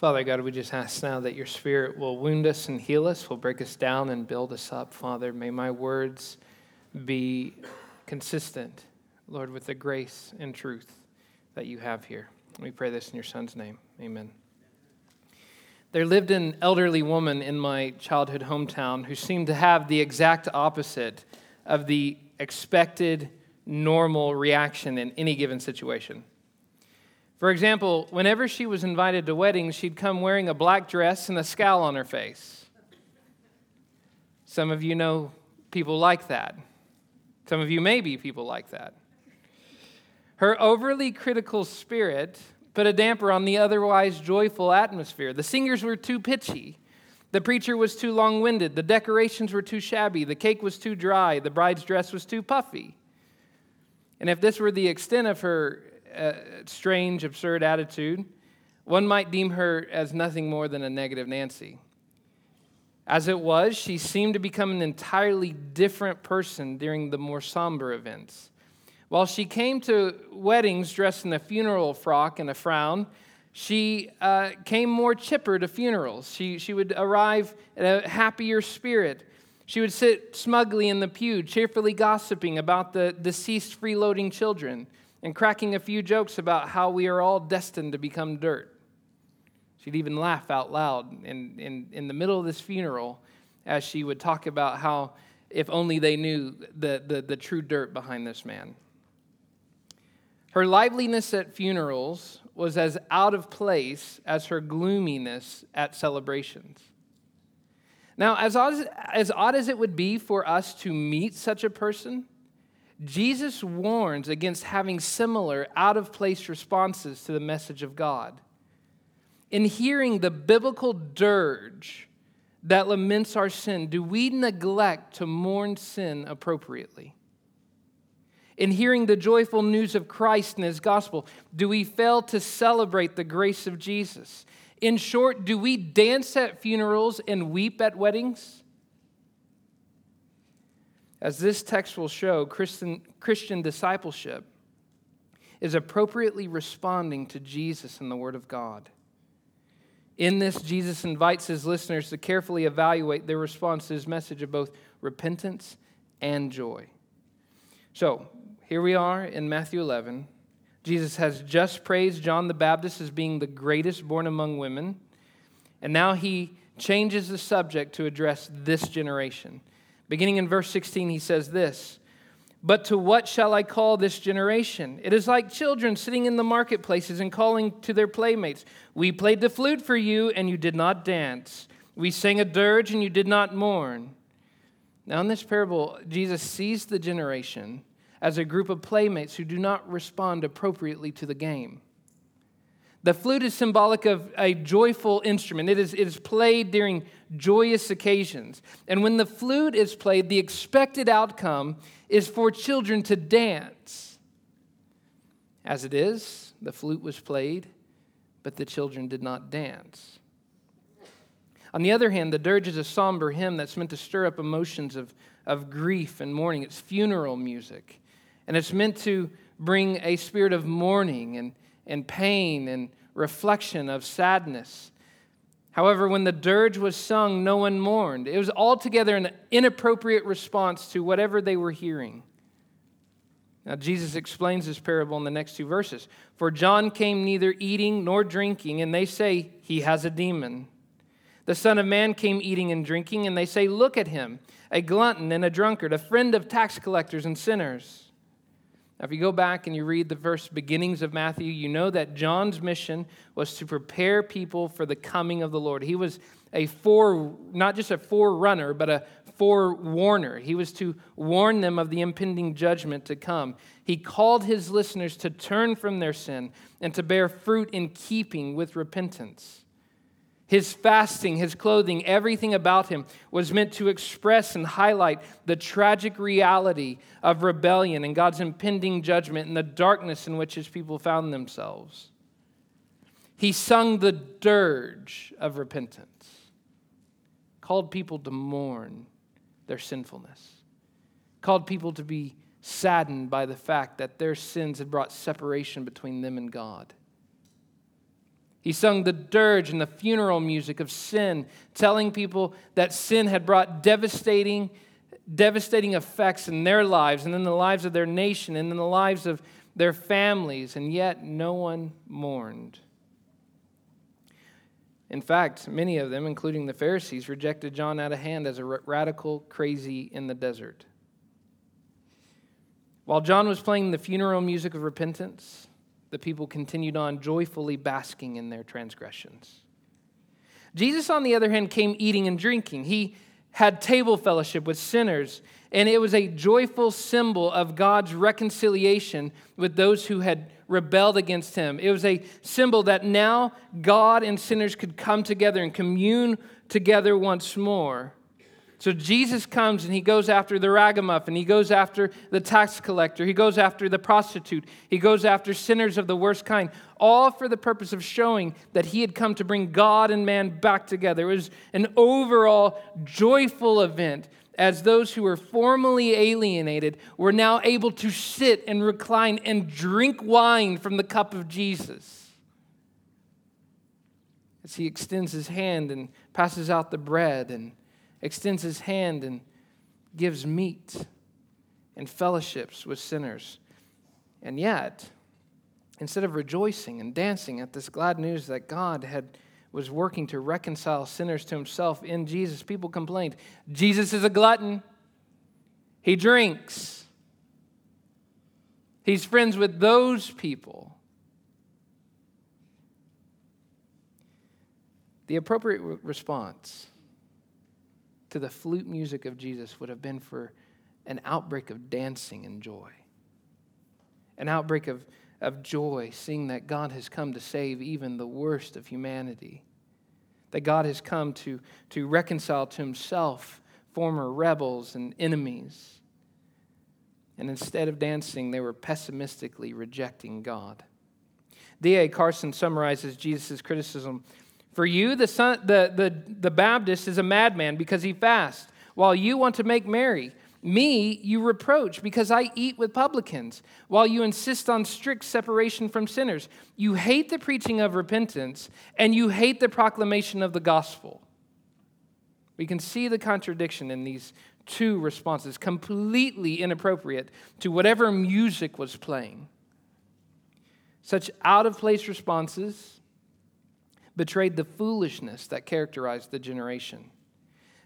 Father God, we just ask now that your spirit will wound us and heal us, will break us down and build us up. Father, may my words be consistent, Lord, with the grace and truth that you have here. We pray this in your son's name. Amen. There lived an elderly woman in my childhood hometown who seemed to have the exact opposite of the expected normal reaction in any given situation. For example, whenever she was invited to weddings, she'd come wearing a black dress and a scowl on her face. Some of you know people like that. Some of you may be people like that. Her overly critical spirit put a damper on the otherwise joyful atmosphere. The singers were too pitchy. The preacher was too long winded. The decorations were too shabby. The cake was too dry. The bride's dress was too puffy. And if this were the extent of her uh, strange, absurd attitude, one might deem her as nothing more than a negative Nancy. As it was, she seemed to become an entirely different person during the more somber events. While she came to weddings dressed in a funeral frock and a frown, she uh, came more chipper to funerals. She, she would arrive in a happier spirit. She would sit smugly in the pew, cheerfully gossiping about the deceased freeloading children and cracking a few jokes about how we are all destined to become dirt. She'd even laugh out loud in, in, in the middle of this funeral as she would talk about how if only they knew the, the, the true dirt behind this man. Her liveliness at funerals was as out of place as her gloominess at celebrations. Now, as odd as, as odd as it would be for us to meet such a person, Jesus warns against having similar out of place responses to the message of God. In hearing the biblical dirge that laments our sin, do we neglect to mourn sin appropriately? In hearing the joyful news of Christ and his gospel, do we fail to celebrate the grace of Jesus? In short, do we dance at funerals and weep at weddings? As this text will show, Christian, Christian discipleship is appropriately responding to Jesus and the Word of God. In this, Jesus invites his listeners to carefully evaluate their response to his message of both repentance and joy. So, here we are in Matthew 11. Jesus has just praised John the Baptist as being the greatest born among women. And now he changes the subject to address this generation. Beginning in verse 16, he says this But to what shall I call this generation? It is like children sitting in the marketplaces and calling to their playmates, We played the flute for you, and you did not dance. We sang a dirge, and you did not mourn. Now, in this parable, Jesus sees the generation as a group of playmates who do not respond appropriately to the game. The flute is symbolic of a joyful instrument. It is, it is played during joyous occasions. And when the flute is played, the expected outcome is for children to dance. As it is, the flute was played, but the children did not dance. On the other hand, the dirge is a somber hymn that's meant to stir up emotions of, of grief and mourning. It's funeral music. And it's meant to bring a spirit of mourning and, and pain and reflection of sadness. However, when the dirge was sung, no one mourned. It was altogether an inappropriate response to whatever they were hearing. Now, Jesus explains this parable in the next two verses. For John came neither eating nor drinking, and they say he has a demon. The Son of Man came eating and drinking, and they say, Look at him, a glutton and a drunkard, a friend of tax collectors and sinners. Now, if you go back and you read the first beginnings of Matthew, you know that John's mission was to prepare people for the coming of the Lord. He was a fore, not just a forerunner, but a forewarner. He was to warn them of the impending judgment to come. He called his listeners to turn from their sin and to bear fruit in keeping with repentance. His fasting, his clothing, everything about him was meant to express and highlight the tragic reality of rebellion and God's impending judgment and the darkness in which his people found themselves. He sung the dirge of repentance, called people to mourn their sinfulness, called people to be saddened by the fact that their sins had brought separation between them and God. He sung the dirge and the funeral music of sin, telling people that sin had brought devastating, devastating effects in their lives and in the lives of their nation and in the lives of their families, and yet no one mourned. In fact, many of them, including the Pharisees, rejected John out of hand as a radical crazy in the desert. While John was playing the funeral music of repentance, the people continued on joyfully basking in their transgressions. Jesus, on the other hand, came eating and drinking. He had table fellowship with sinners, and it was a joyful symbol of God's reconciliation with those who had rebelled against him. It was a symbol that now God and sinners could come together and commune together once more. So Jesus comes and he goes after the ragamuffin. He goes after the tax collector. He goes after the prostitute. He goes after sinners of the worst kind, all for the purpose of showing that he had come to bring God and man back together. It was an overall joyful event as those who were formerly alienated were now able to sit and recline and drink wine from the cup of Jesus. As he extends his hand and passes out the bread and extends his hand and gives meat and fellowships with sinners. And yet, instead of rejoicing and dancing at this glad news that God had was working to reconcile sinners to himself in Jesus, people complained, Jesus is a glutton. He drinks. He's friends with those people. The appropriate response to the flute music of Jesus would have been for an outbreak of dancing and joy. An outbreak of, of joy, seeing that God has come to save even the worst of humanity. That God has come to, to reconcile to himself former rebels and enemies. And instead of dancing, they were pessimistically rejecting God. D.A. Carson summarizes Jesus' criticism for you, the, son, the, the, the Baptist is a madman because he fasts, while you want to make merry. Me, you reproach because I eat with publicans, while you insist on strict separation from sinners. You hate the preaching of repentance, and you hate the proclamation of the gospel. We can see the contradiction in these two responses, completely inappropriate to whatever music was playing. Such out of place responses betrayed the foolishness that characterized the generation.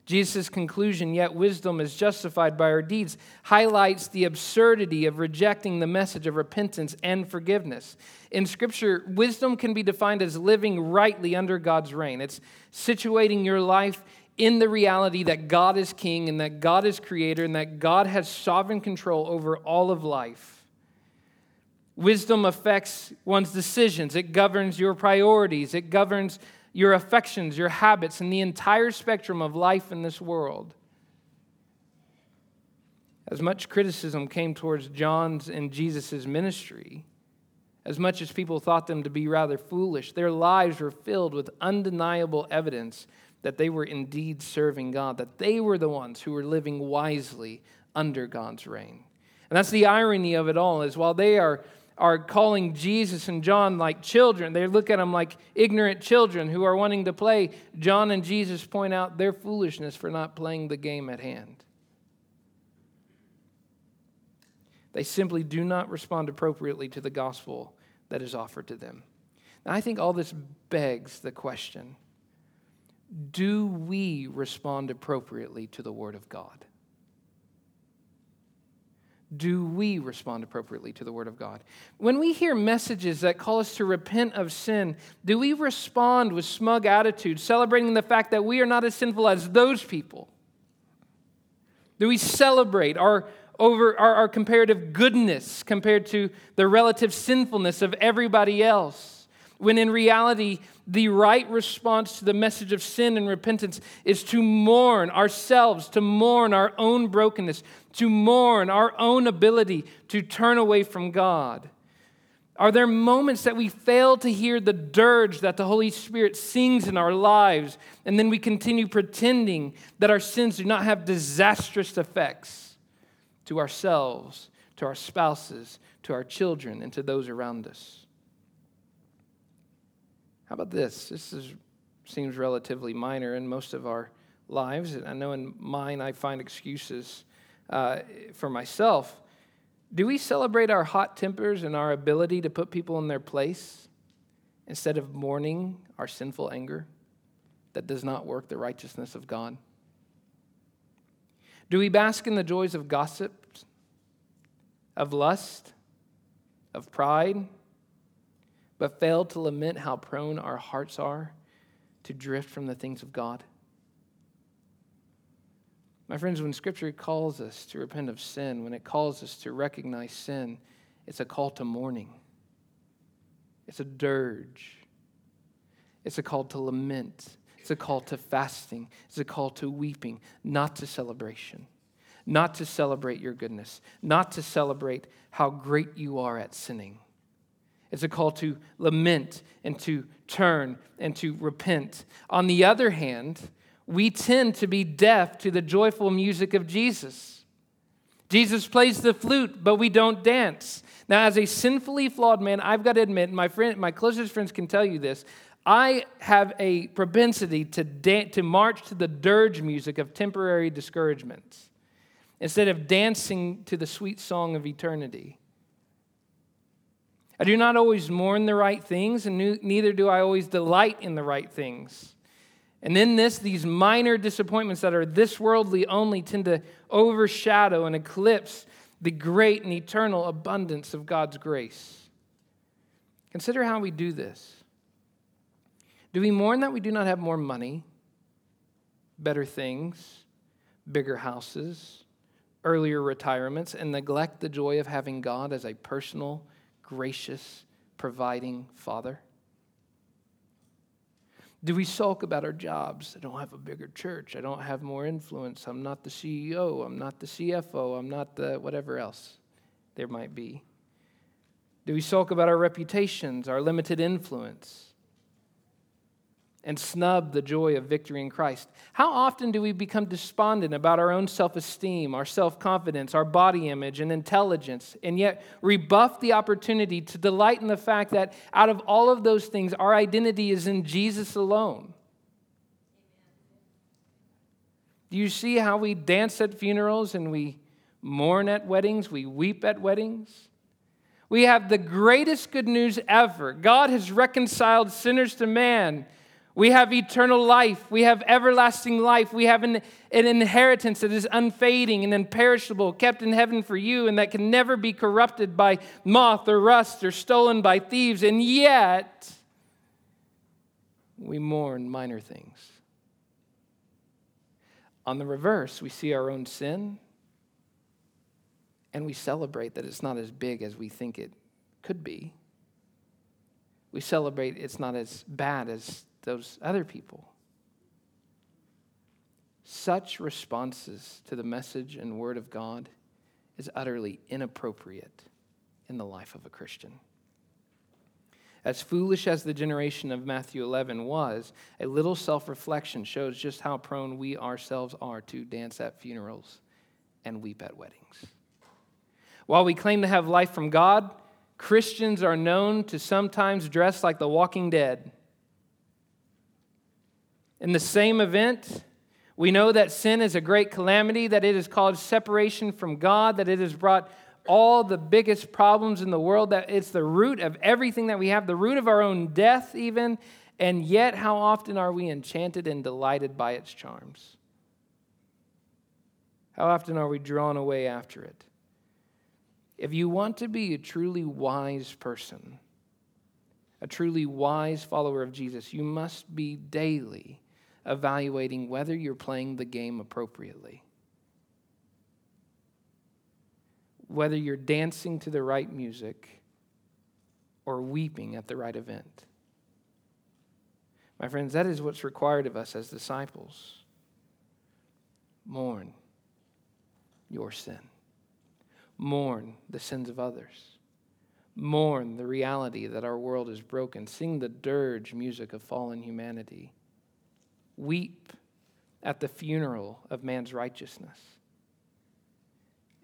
Jesus' conclusion, yet wisdom is justified by our deeds, highlights the absurdity of rejecting the message of repentance and forgiveness. In Scripture, wisdom can be defined as living rightly under God's reign. It's situating your life in the reality that God is king and that God is creator and that God has sovereign control over all of life. Wisdom affects one's decisions, it governs your priorities, it governs your affections, your habits, and the entire spectrum of life in this world. As much criticism came towards John's and Jesus' ministry, as much as people thought them to be rather foolish, their lives were filled with undeniable evidence that they were indeed serving God, that they were the ones who were living wisely under God's reign. And that's the irony of it all, is while they are are calling Jesus and John like children. They look at them like ignorant children who are wanting to play. John and Jesus point out their foolishness for not playing the game at hand. They simply do not respond appropriately to the gospel that is offered to them. Now, I think all this begs the question do we respond appropriately to the Word of God? Do we respond appropriately to the Word of God? When we hear messages that call us to repent of sin, do we respond with smug attitude, celebrating the fact that we are not as sinful as those people? Do we celebrate our, over, our, our comparative goodness compared to the relative sinfulness of everybody else? When in reality, the right response to the message of sin and repentance is to mourn ourselves, to mourn our own brokenness, to mourn our own ability to turn away from God? Are there moments that we fail to hear the dirge that the Holy Spirit sings in our lives, and then we continue pretending that our sins do not have disastrous effects to ourselves, to our spouses, to our children, and to those around us? How about this? This is, seems relatively minor in most of our lives. I know in mine I find excuses uh, for myself. Do we celebrate our hot tempers and our ability to put people in their place instead of mourning our sinful anger that does not work the righteousness of God? Do we bask in the joys of gossip, of lust, of pride, but fail to lament how prone our hearts are to drift from the things of God? My friends, when Scripture calls us to repent of sin, when it calls us to recognize sin, it's a call to mourning. It's a dirge. It's a call to lament. It's a call to fasting. It's a call to weeping, not to celebration. Not to celebrate your goodness, not to celebrate how great you are at sinning. It's a call to lament and to turn and to repent. On the other hand, we tend to be deaf to the joyful music of Jesus. Jesus plays the flute, but we don't dance. Now, as a sinfully flawed man, I've got to admit, my friend, my closest friends can tell you this. I have a propensity to, dan- to march to the dirge music of temporary discouragements instead of dancing to the sweet song of eternity. I do not always mourn the right things, and neither do I always delight in the right things. And in this, these minor disappointments that are this worldly only tend to overshadow and eclipse the great and eternal abundance of God's grace. Consider how we do this. Do we mourn that we do not have more money, better things, bigger houses, earlier retirements, and neglect the joy of having God as a personal, gracious, providing Father? Do we sulk about our jobs? I don't have a bigger church. I don't have more influence. I'm not the CEO. I'm not the CFO. I'm not the whatever else there might be. Do we sulk about our reputations, our limited influence? And snub the joy of victory in Christ? How often do we become despondent about our own self esteem, our self confidence, our body image, and intelligence, and yet rebuff the opportunity to delight in the fact that out of all of those things, our identity is in Jesus alone? Do you see how we dance at funerals and we mourn at weddings, we weep at weddings? We have the greatest good news ever. God has reconciled sinners to man we have eternal life. We have everlasting life. We have an, an, inheritance that is unfading and imperishable, kept in heaven for you, and that can never be corrupted by moth or rust or stolen by thieves. And yet, we mourn minor things. On the reverse, we see our own sin and we celebrate that it's not as big as we think it could be. We celebrate it's not as bad as those other people. Such responses to the message and word of God is utterly inappropriate in the life of a Christian. As foolish as the generation of Matthew 11 was, a little self reflection shows just how prone we ourselves are to dance at funerals and weep at weddings. While we claim to have life from God, Christians are known to sometimes dress like the walking dead in the same event, we know that sin is a great calamity, that it has caused separation from God, that it has brought all the biggest problems in the world, that it's the root of everything that we have, the root of our own death, even. And yet, how often are we enchanted and delighted by its charms? How often are we drawn away after it? If you want to be a truly wise person, a truly wise follower of Jesus, you must be daily evaluating whether you're playing the game appropriately. Whether you're dancing to the right music or weeping at the right event. My friends, that is what's required of us as disciples. Mourn your sin, mourn the sins of others. Mourn the reality that our world is broken. Sing the dirge music of fallen humanity weep at the funeral of man's righteousness,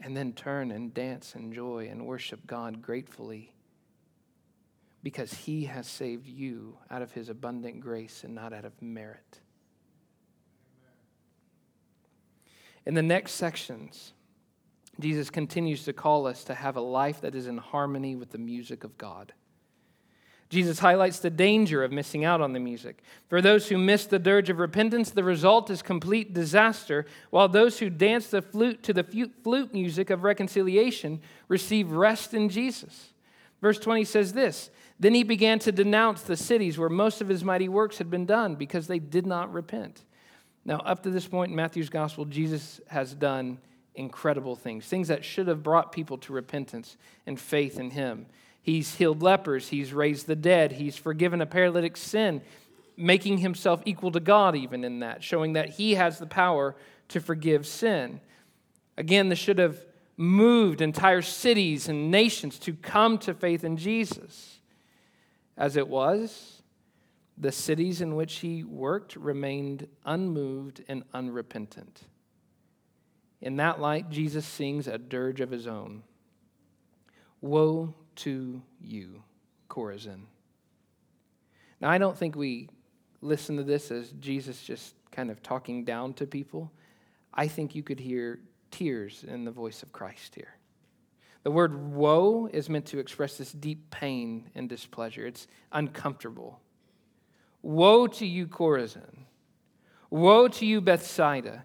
and then turn and dance in joy and worship God gratefully. because he has saved you out of his abundant grace and not out of merit. In the next sections, Jesus continues to call us to have a life that is in harmony with the music of God. Jesus highlights the danger of missing out on the music. For those who miss the dirge of repentance, the result is complete disaster, while those who dance the flute to the flute music of reconciliation receive rest in Jesus. Verse 20 says this Then he began to denounce the cities where most of his mighty works had been done because they did not repent. Now, up to this point in Matthew's gospel, Jesus has done incredible things, things that should have brought people to repentance and faith in him. He's healed lepers, he's raised the dead, he's forgiven a paralytic's sin, making himself equal to God even in that, showing that he has the power to forgive sin. Again, this should have moved entire cities and nations to come to faith in Jesus. As it was, the cities in which he worked remained unmoved and unrepentant. In that light, Jesus sings a dirge of his own Woe to you, Chorazin. Now, I don't think we listen to this as Jesus just kind of talking down to people. I think you could hear tears in the voice of Christ here. The word woe is meant to express this deep pain and displeasure. It's uncomfortable. Woe to you, Chorazin. Woe to you, Bethsaida.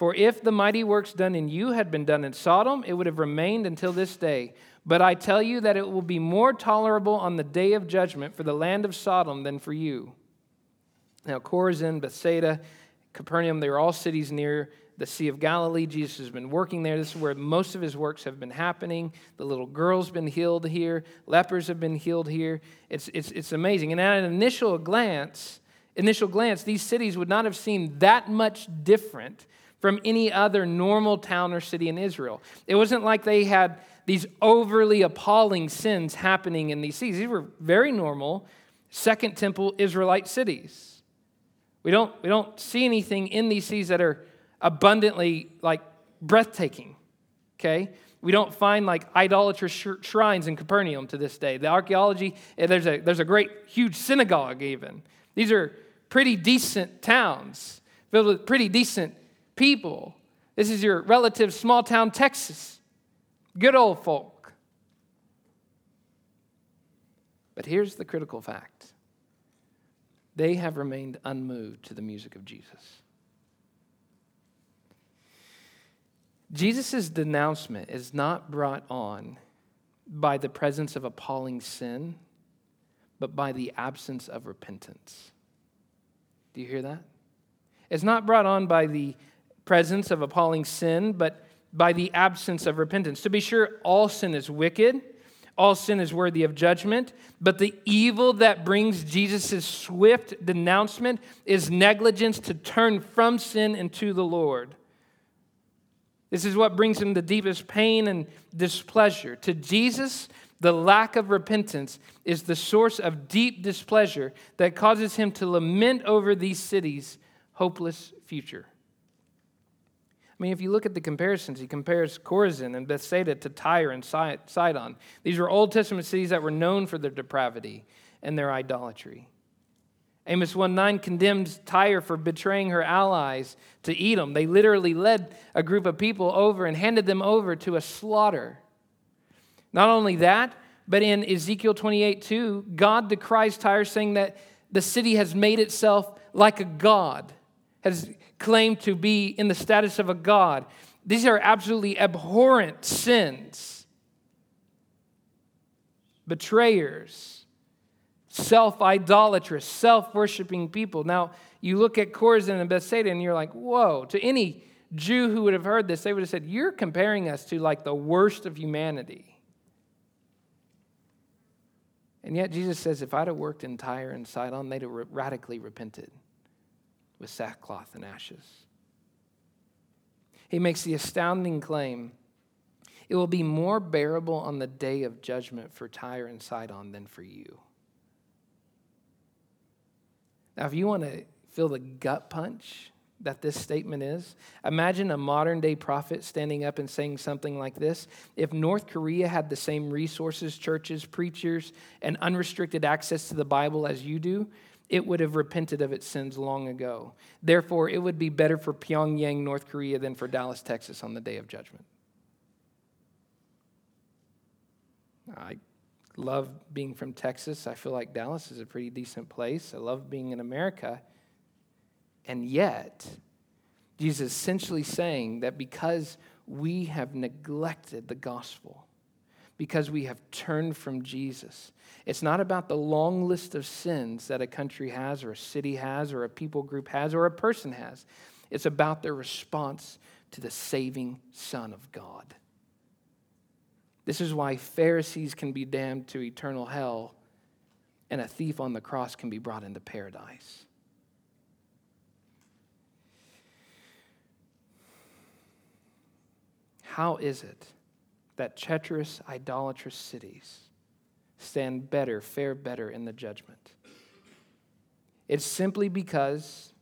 For if the mighty works done in you had been done in Sodom, it would have remained until this day. But I tell you that it will be more tolerable on the day of judgment for the land of Sodom than for you. Now, Chorazin, Bethsaida, Capernaum, they are all cities near the Sea of Galilee. Jesus has been working there. This is where most of his works have been happening. The little girl's been healed here, lepers have been healed here. It's, it's, it's amazing. And at an initial glance, initial glance, these cities would not have seemed that much different from any other normal town or city in Israel. It wasn't like they had these overly appalling sins happening in these cities. These were very normal Second Temple Israelite cities. We don't, we don't see anything in these cities that are abundantly like breathtaking, okay? We don't find like idolatrous shrines in Capernaum to this day. The archaeology, eh, there's a, there's a great, huge synagogue even. These are pretty decent towns filled with pretty decent people. This is your relative small town Texas. Good old folk. But here's the critical fact they have remained unmoved to the music of Jesus. Jesus' denouncement is not brought on by the presence of appalling sin, but by the absence of repentance. Do you hear that? It's not brought on by the presence of appalling sin, but by the absence of repentance. To be sure, all sin is wicked, all sin is worthy of judgment, but the evil that brings Jesus' swift denouncement is negligence to turn from sin into the Lord. This is what brings him the deepest pain and displeasure. To Jesus, the lack of repentance is the source of deep displeasure that causes him to lament over these cities' hopeless future. I mean, if you look at the comparisons, he compares Chorazin and Bethsaida to Tyre and Sidon. These were Old Testament cities that were known for their depravity and their idolatry. Amos 1 9 condemns Tyre for betraying her allies to Edom. They literally led a group of people over and handed them over to a slaughter. Not only that, but in Ezekiel 28 2, God decries Tyre, saying that the city has made itself like a god, has claimed to be in the status of a god. These are absolutely abhorrent sins. Betrayers, self idolatrous, self worshiping people. Now, you look at Chorazin and Bethsaida and you're like, whoa. To any Jew who would have heard this, they would have said, You're comparing us to like the worst of humanity. And yet Jesus says, if I'd have worked in Tyre and Sidon, they'd have radically repented with sackcloth and ashes. He makes the astounding claim it will be more bearable on the day of judgment for Tyre and Sidon than for you. Now, if you want to feel the gut punch that this statement is, imagine a modern day prophet standing up and saying something like this. If North Korea had the same resources, churches, preachers, and unrestricted access to the Bible as you do, it would have repented of its sins long ago. Therefore, it would be better for Pyongyang, North Korea, than for Dallas, Texas on the day of judgment. I love being from Texas. I feel like Dallas is a pretty decent place. I love being in America. And yet, Jesus is essentially saying that because we have neglected the gospel, because we have turned from Jesus, it's not about the long list of sins that a country has, or a city has, or a people group has, or a person has. It's about their response to the saving Son of God. This is why Pharisees can be damned to eternal hell and a thief on the cross can be brought into paradise. How is it that treacherous, idolatrous cities stand better, fare better in the judgment? It's simply because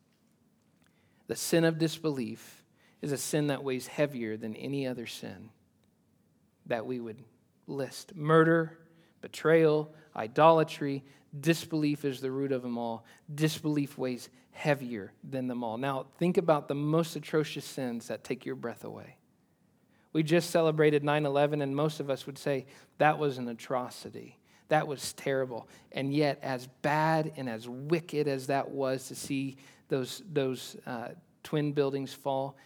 the sin of disbelief is a sin that weighs heavier than any other sin that we would list murder, betrayal, idolatry, disbelief is the root of them all. Disbelief weighs heavier than them all. Now, think about the most atrocious sins that take your breath away. We just celebrated 9 11, and most of us would say that was an atrocity. That was terrible. And yet, as bad and as wicked as that was to see those, those uh, twin buildings fall,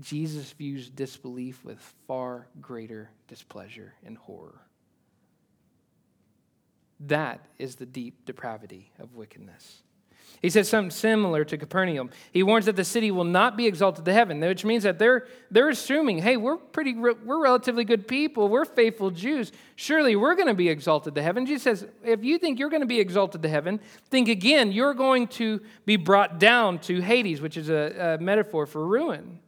Jesus views disbelief with far greater displeasure and horror. That is the deep depravity of wickedness. He says something similar to Capernaum. He warns that the city will not be exalted to heaven, which means that they're, they're assuming, hey, we're pretty, we're relatively good people. We're faithful Jews. Surely we're going to be exalted to heaven. Jesus says, if you think you're going to be exalted to heaven, think again, you're going to be brought down to Hades, which is a, a metaphor for ruin.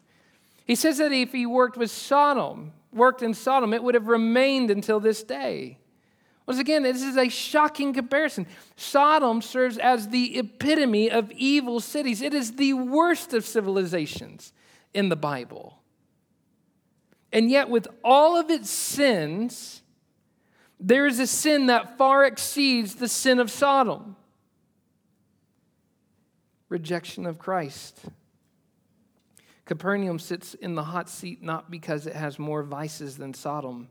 He says that if he worked with Sodom, worked in Sodom, it would have remained until this day. Once again, this is a shocking comparison. Sodom serves as the epitome of evil cities, it is the worst of civilizations in the Bible. And yet, with all of its sins, there is a sin that far exceeds the sin of Sodom rejection of Christ. Capernaum sits in the hot seat not because it has more vices than Sodom,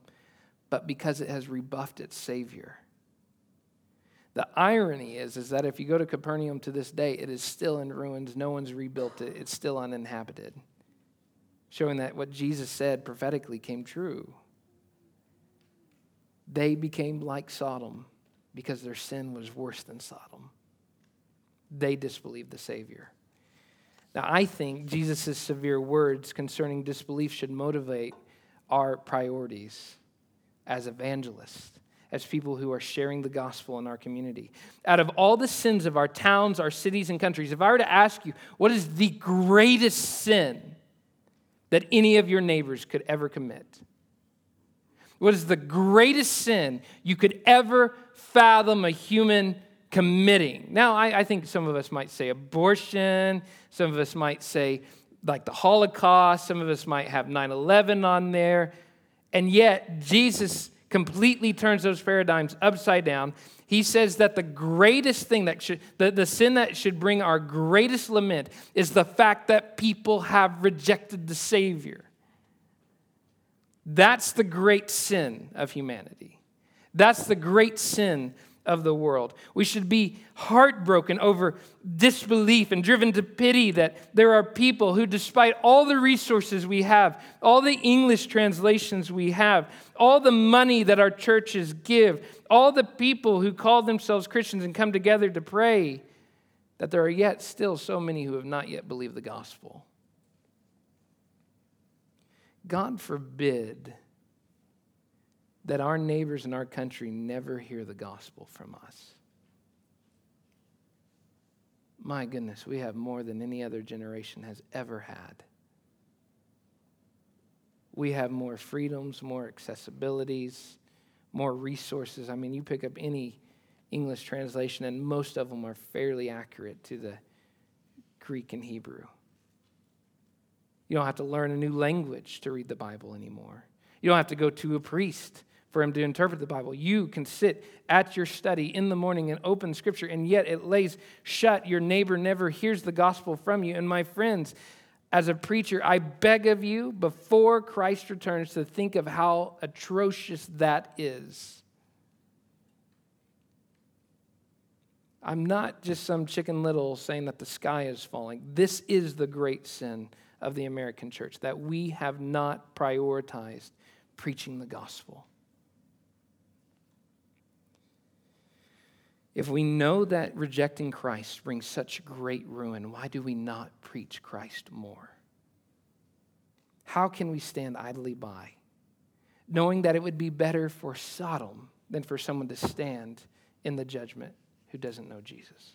but because it has rebuffed its Savior. The irony is, is that if you go to Capernaum to this day, it is still in ruins. No one's rebuilt it, it's still uninhabited, showing that what Jesus said prophetically came true. They became like Sodom because their sin was worse than Sodom. They disbelieved the Savior. Now, I think Jesus' severe words concerning disbelief should motivate our priorities as evangelists, as people who are sharing the gospel in our community. Out of all the sins of our towns, our cities, and countries, if I were to ask you, what is the greatest sin that any of your neighbors could ever commit? What is the greatest sin you could ever fathom a human committing. Now, I, I, think some of us might say abortion, some of us might say like the Holocaust, some of us might have 9 11 on there. And yet, Jesus completely turns those paradigms upside down. He says that the greatest thing that should, the, the sin that should bring our greatest lament is the fact that people have rejected the Savior. That's the great sin of humanity. That's the great sin of the world. We should be heartbroken over disbelief and driven to pity that there are people who, despite all the resources we have, all the English translations we have, all the money that our churches give, all the people who call themselves Christians and come together to pray, that there are yet still so many who have not yet believed the gospel. God forbid that our neighbors in our country never hear the gospel from us. My goodness, we have more than any other generation has ever had. we have more freedoms, more accessibilities, more resources. I mean, you pick up any English translation, and most of them are fairly accurate to the Greek and Hebrew. You don't have to learn a new language to read the Bible anymore. You don't have to go to a priest for him to interpret the Bible. You can sit at your study in the morning and open scripture, and yet it lays shut. Your neighbor never hears the gospel from you. And my friends, as a preacher, I beg of you, before Christ returns, to think of how atrocious that is. I'm not just some chicken little saying that the sky is falling. This is the great sin of the American church that we have not prioritized preaching the gospel. If we know that rejecting Christ brings such great ruin, why do we not preach Christ more? How can we stand idly by, knowing that it would be better for Sodom than for someone to stand in the judgment who doesn't know Jesus?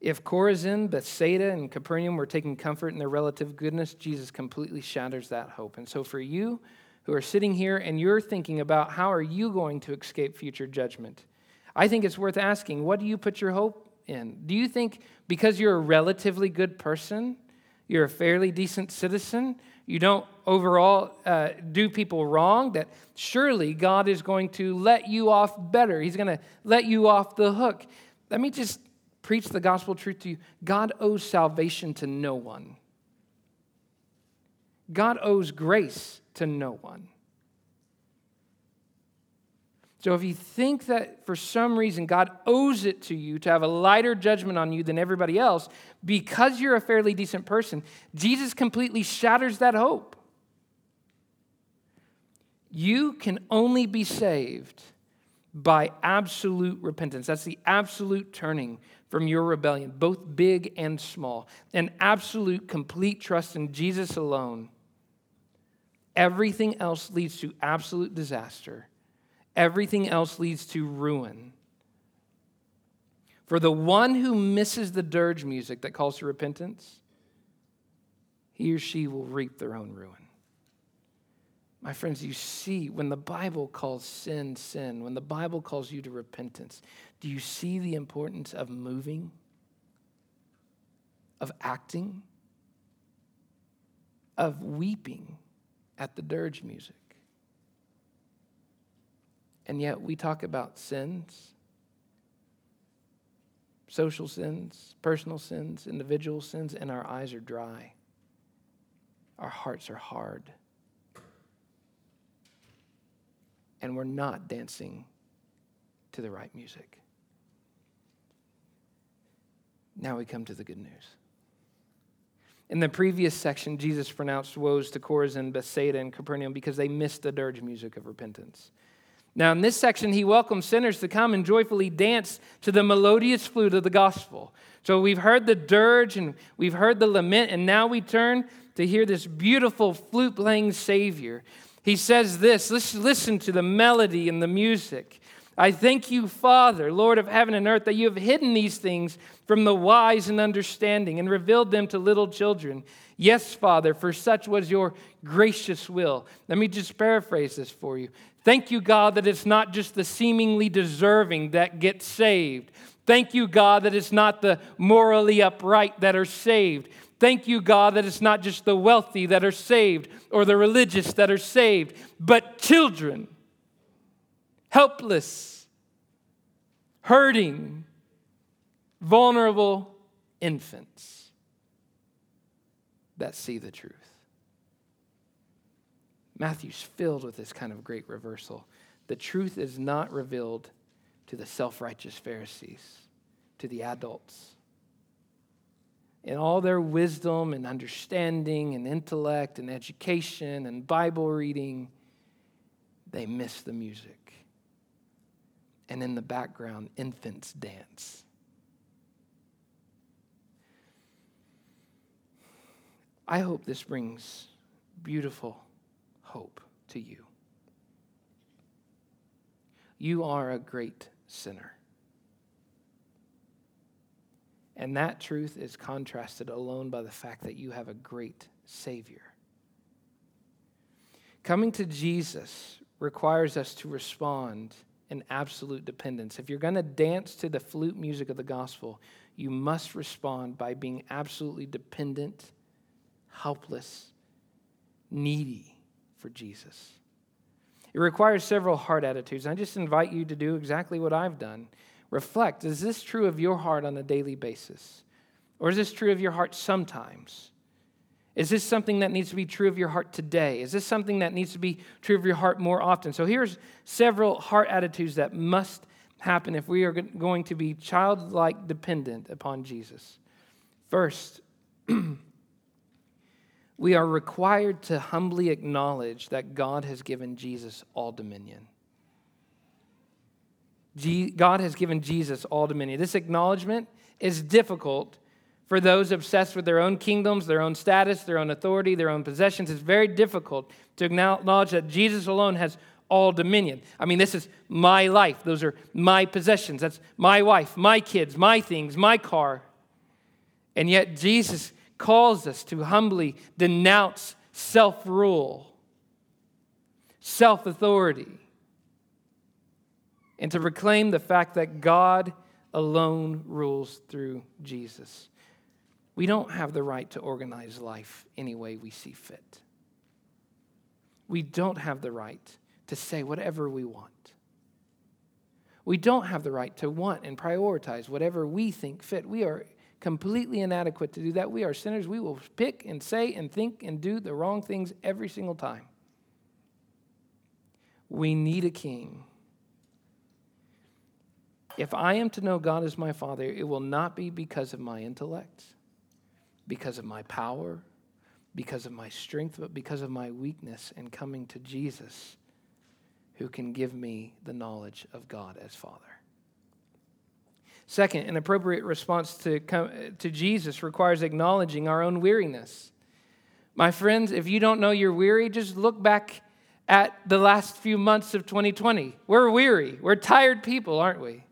If Chorazin, Bethsaida, and Capernaum were taking comfort in their relative goodness, Jesus completely shatters that hope. And so for you, who are sitting here and you're thinking about how are you going to escape future judgment, I think it's worth asking what do you put your hope in? Do you think because you're a relatively good person, you're a fairly decent citizen, you don't overall uh, do people wrong, that surely God is going to let you off better? He's going to let you off the hook. Let me just preach the gospel truth to you God owes salvation to no one. God owes grace to no one. So if you think that for some reason God owes it to you to have a lighter judgment on you than everybody else because you're a fairly decent person, Jesus completely shatters that hope. You can only be saved by absolute repentance. That's the absolute turning from your rebellion, both big and small, and absolute complete trust in Jesus alone Everything else leads to absolute disaster. Everything else leads to ruin. For the one who misses the dirge music that calls to repentance, he or she will reap their own ruin. My friends, you see, when the Bible calls sin sin, when the Bible calls you to repentance, do you see the importance of moving, of acting, of weeping? At the dirge music. And yet we talk about sins, social sins, personal sins, individual sins, and our eyes are dry. Our hearts are hard. And we're not dancing to the right music. Now we come to the good news. In the previous section, Jesus pronounced woes to Chorazin, Bethsaida, and Capernaum because they missed the dirge music of repentance. Now, in this section, he welcomes sinners to come and joyfully dance to the melodious flute of the gospel. So we've heard the dirge and we've heard the lament, and now we turn to hear this beautiful flute playing Savior. He says this listen to the melody and the music. I thank you, Father, Lord of heaven and earth, that you have hidden these things from the wise and understanding and revealed them to little children. Yes, Father, for such was your gracious will. Let me just paraphrase this for you. Thank you, God, that it's not just the seemingly deserving that get saved. Thank you, God, that it's not the morally upright that are saved. Thank you, God, that it's not just the wealthy that are saved or the religious that are saved, but children helpless, hurting, vulnerable infants that see the truth. Matthew's filled with this kind of great reversal. The truth is not revealed to the self righteous Pharisees, to the adults. In all their wisdom and understanding and intellect and education and Bible reading, they miss the music and in the background, infants dance. I hope this brings beautiful hope to you. You are a great sinner. And that truth is contrasted alone by the fact that you have a great Savior. Coming to Jesus requires us to respond in absolute dependence. If you're going to dance to the flute music of the gospel, you must respond by being absolutely dependent, helpless, needy for Jesus. It requires several heart attitudes. I just invite you to do exactly what I've done. Reflect is this true of your heart on a daily basis? Or is this true of your heart sometimes? Is this something that needs to be true of your heart today? Is this something that needs to be true of your heart more often? So here's several heart attitudes that must happen if we are going to be childlike dependent upon Jesus. First, we are required to humbly acknowledge that God has given Jesus all dominion. God has given Jesus all dominion. This acknowledgement is difficult for those obsessed with their own kingdoms, their own status, their own authority, their own possessions. It's very difficult to acknowledge that Jesus alone has all dominion. I mean, this is my life. Those are my possessions. That's my wife, my kids, my things, my car. And yet, Jesus calls us to humbly denounce self rule, self authority, and to proclaim the fact that God alone rules through Jesus. We don't have the right to organize life any way we see fit. We don't have the right to say whatever we want. We don't have the right to want and prioritize whatever we think fit. We are completely inadequate to do that. We are sinners. We will pick and say and think and do the wrong things every single time. We need a king. If I am to know God as my Father, it will not be because of my intellect, because of my power, because of my strength, but because of my weakness and coming to Jesus who can give me the knowledge of God as Father. Second, an appropriate response to, come, to Jesus requires acknowledging our own weariness. My friends, if you don't know you're weary, just look back at the last few months of 2020. We're weary. We're tired people, aren't we?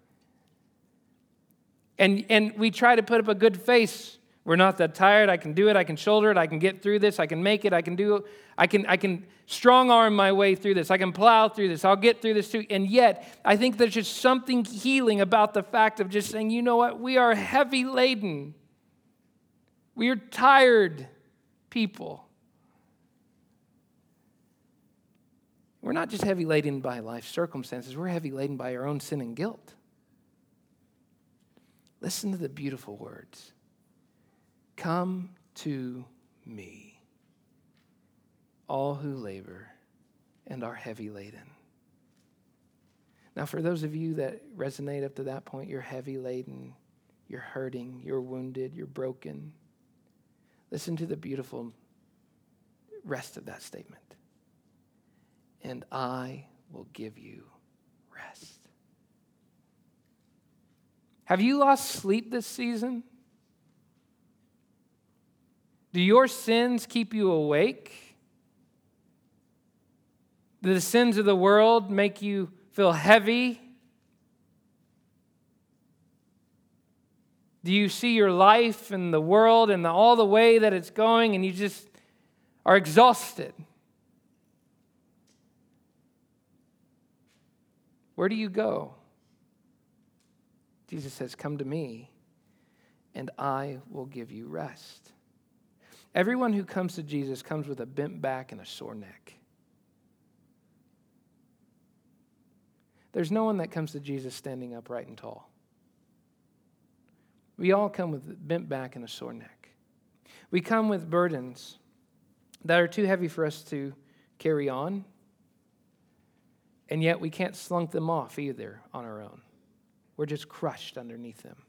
And, and we try to put up a good face we're not that tired. I can do it. I can shoulder it. I can get through this. I can make it. I can do I can I can strong arm my way through this. I can plow through this. I'll get through this too. And yet, I think there's just something healing about the fact of just saying, you know what? We are heavy laden. We are tired people. We're not just heavy laden by life circumstances, we're heavy laden by our own sin and guilt. Listen to the beautiful words. Come to me, all who labor and are heavy laden. Now, for those of you that resonate up to that point, you're heavy laden, you're hurting, you're wounded, you're broken. Listen to the beautiful rest of that statement. And I will give you rest. Have you lost sleep this season? Do your sins keep you awake? Do the sins of the world make you feel heavy? Do you see your life and the world and the, all the way that it's going and you just are exhausted? Where do you go? Jesus says, Come to me, and I will give you rest. Everyone who comes to Jesus comes with a bent back and a sore neck. There's no one that comes to Jesus standing upright and tall. We all come with a bent back and a sore neck. We come with burdens that are too heavy for us to carry on, and yet we can't slunk them off either on our own. We're just crushed underneath them.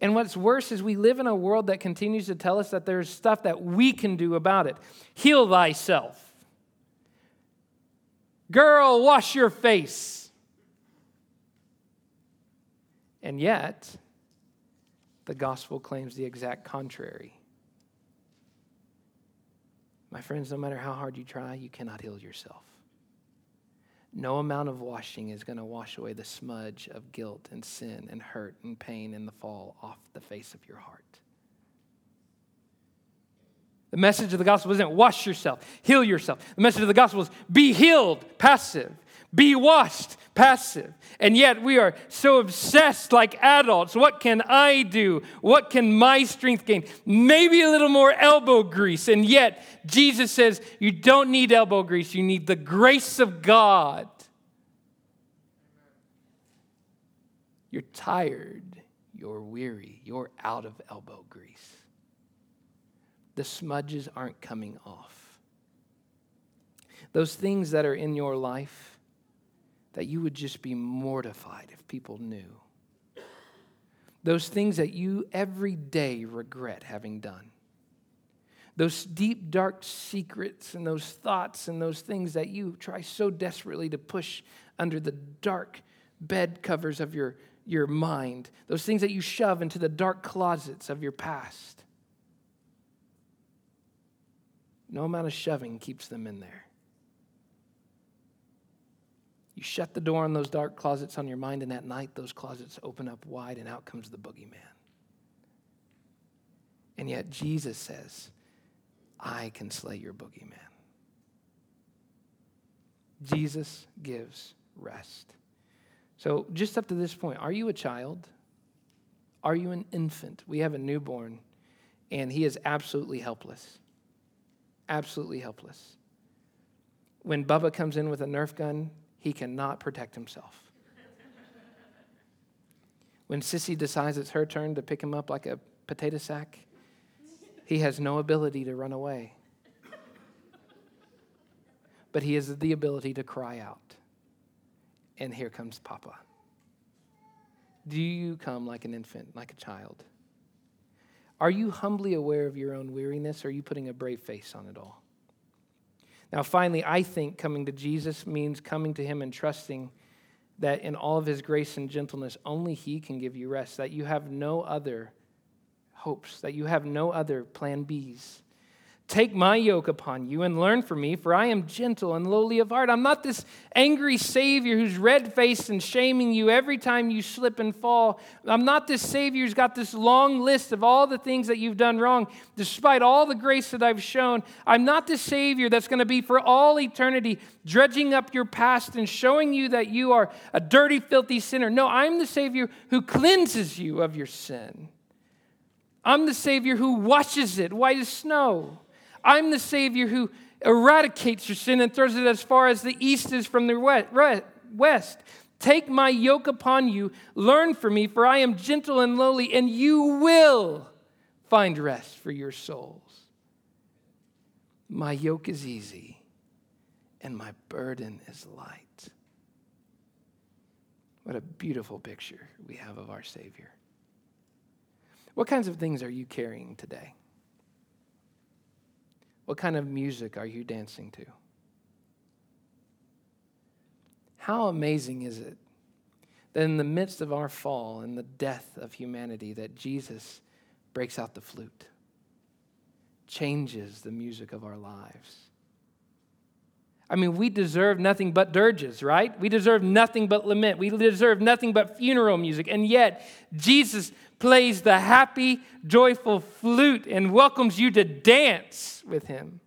And what's worse is we live in a world that continues to tell us that there's stuff that we can do about it. Heal thyself. Girl, wash your face. And yet, the gospel claims the exact contrary. My friends, no matter how hard you try, you cannot heal yourself. No amount of washing is going to wash away the smudge of guilt and sin and hurt and pain and the fall off the face of your heart. The message of the gospel isn't wash yourself, heal yourself. The message of the gospel is be healed, passive. Be washed, passive. And yet we are so obsessed like adults. What can I do? What can my strength gain? Maybe a little more elbow grease. And yet Jesus says you don't need elbow grease, you need the grace of God. You're tired, you're weary, you're out of elbow grease. The smudges aren't coming off. Those things that are in your life that you would just be mortified if people knew. Those things that you every day regret having done. Those deep, dark secrets and those thoughts and those things that you try so desperately to push under the dark bed covers of your your mind, those things that you shove into the dark closets of your past. No amount of shoving keeps them in there. You shut the door on those dark closets on your mind, and at night, those closets open up wide, and out comes the boogeyman. And yet, Jesus says, I can slay your boogeyman. Jesus gives rest. So, just up to this point, are you a child? Are you an infant? We have a newborn, and he is absolutely helpless. Absolutely helpless. When Bubba comes in with a Nerf gun, he cannot protect himself. when Sissy decides it's her turn to pick him up like a potato sack, he has no ability to run away. But he has the ability to cry out and here comes Papa. Do you come like an infant, like a child? Are you humbly aware of your own weariness, or are you putting a brave face on it all? Now, finally, I think coming to Jesus means coming to Him and trusting that in all of His grace and gentleness, only He can give you rest, that you have no other hopes, that you have no other plan Bs. Take my yoke upon you and learn from me, for I am gentle and lowly of heart. I'm not this angry Savior who's red faced and shaming you every time you slip and fall. I'm not this Savior who's got this long list of all the things that you've done wrong, despite all the grace that I've shown. I'm not this Savior that's going to be for all eternity dredging up your past and showing you that you are a dirty, filthy sinner. No, I'm the Savior who cleanses you of your sin. I'm the Savior who washes it white as snow. I'm the Savior who eradicates your sin and throws it as far as the east is from the west. Take my yoke upon you, learn from me, for I am gentle and lowly, and you will find rest for your souls. My yoke is easy, and my burden is light. What a beautiful picture we have of our Savior. What kinds of things are you carrying today? What kind of music are you dancing to? How amazing is it that in the midst of our fall and the death of humanity that Jesus breaks out the flute, changes the music of our lives. I mean, we deserve nothing but dirges, right? We deserve nothing but lament. We deserve nothing but funeral music. And yet, Jesus plays the happy, joyful flute and welcomes you to dance with him.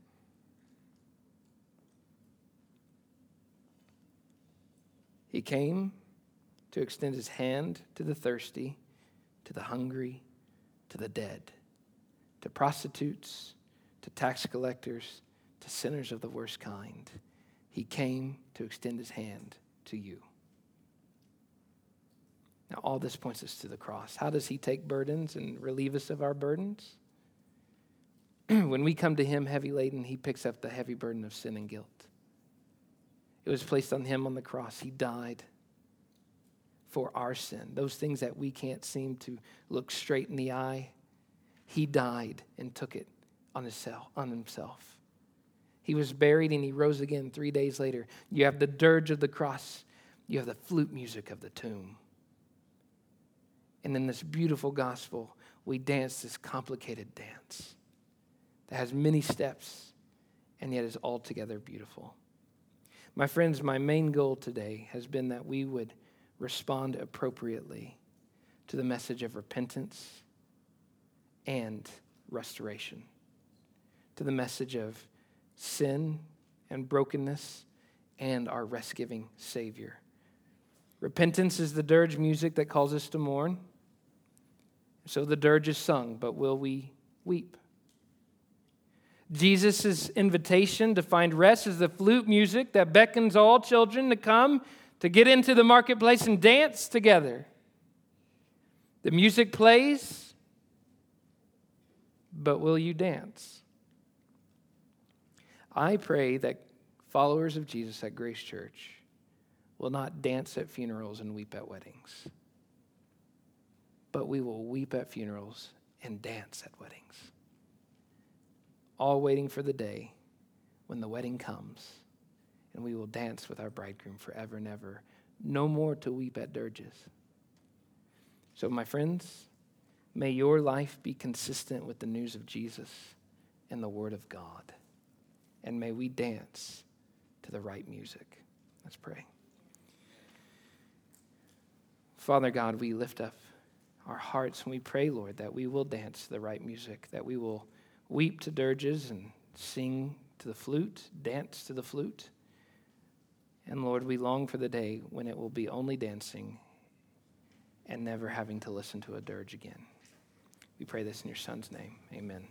He came to extend his hand to the thirsty, to the hungry, to the dead, to prostitutes, to tax collectors, to sinners of the worst kind. He came to extend his hand to you. Now, all this points us to the cross. How does he take burdens and relieve us of our burdens? when we come to him heavy laden, he picks up the heavy burden of sin and guilt. It was placed on him on the cross. He died for our sin, those things that we can't seem to look straight in the eye. He died and took it on himself. On himself. He was buried and he rose again three days later. You have the dirge of the cross, you have the flute music of the tomb. And in this beautiful gospel, we dance this complicated dance that has many steps and yet is altogether beautiful. My friends, my main goal today has been that we would respond appropriately to the message of repentance and restoration. to the message of sin and brokenness and our rest giving Savior. Repentance is the dirge music that calls us to mourn. So the dirge is sung, but will we weep? Jesus' invitation to find rest is the flute music that beckons all children to come to get into the marketplace and dance together. The music plays, but will you dance? I pray that followers of Jesus at Grace Church will not dance at funerals and weep at weddings, but we will weep at funerals and dance at weddings. All waiting for the day when the wedding comes and we will dance with our bridegroom forever and ever. No more to weep at dirges. So, my friends, may your life be consistent with the news of Jesus and the Word of God. And may we dance to the right music. Let's pray. Father God, we lift up our hearts and we pray, Lord, that we will dance to the right music, that we will weep to dirges and sing to the flute, dance to the flute. And Lord, we long for the day when it will be only dancing and never having to listen to a dirge again. We pray this in your Son's name. Amen.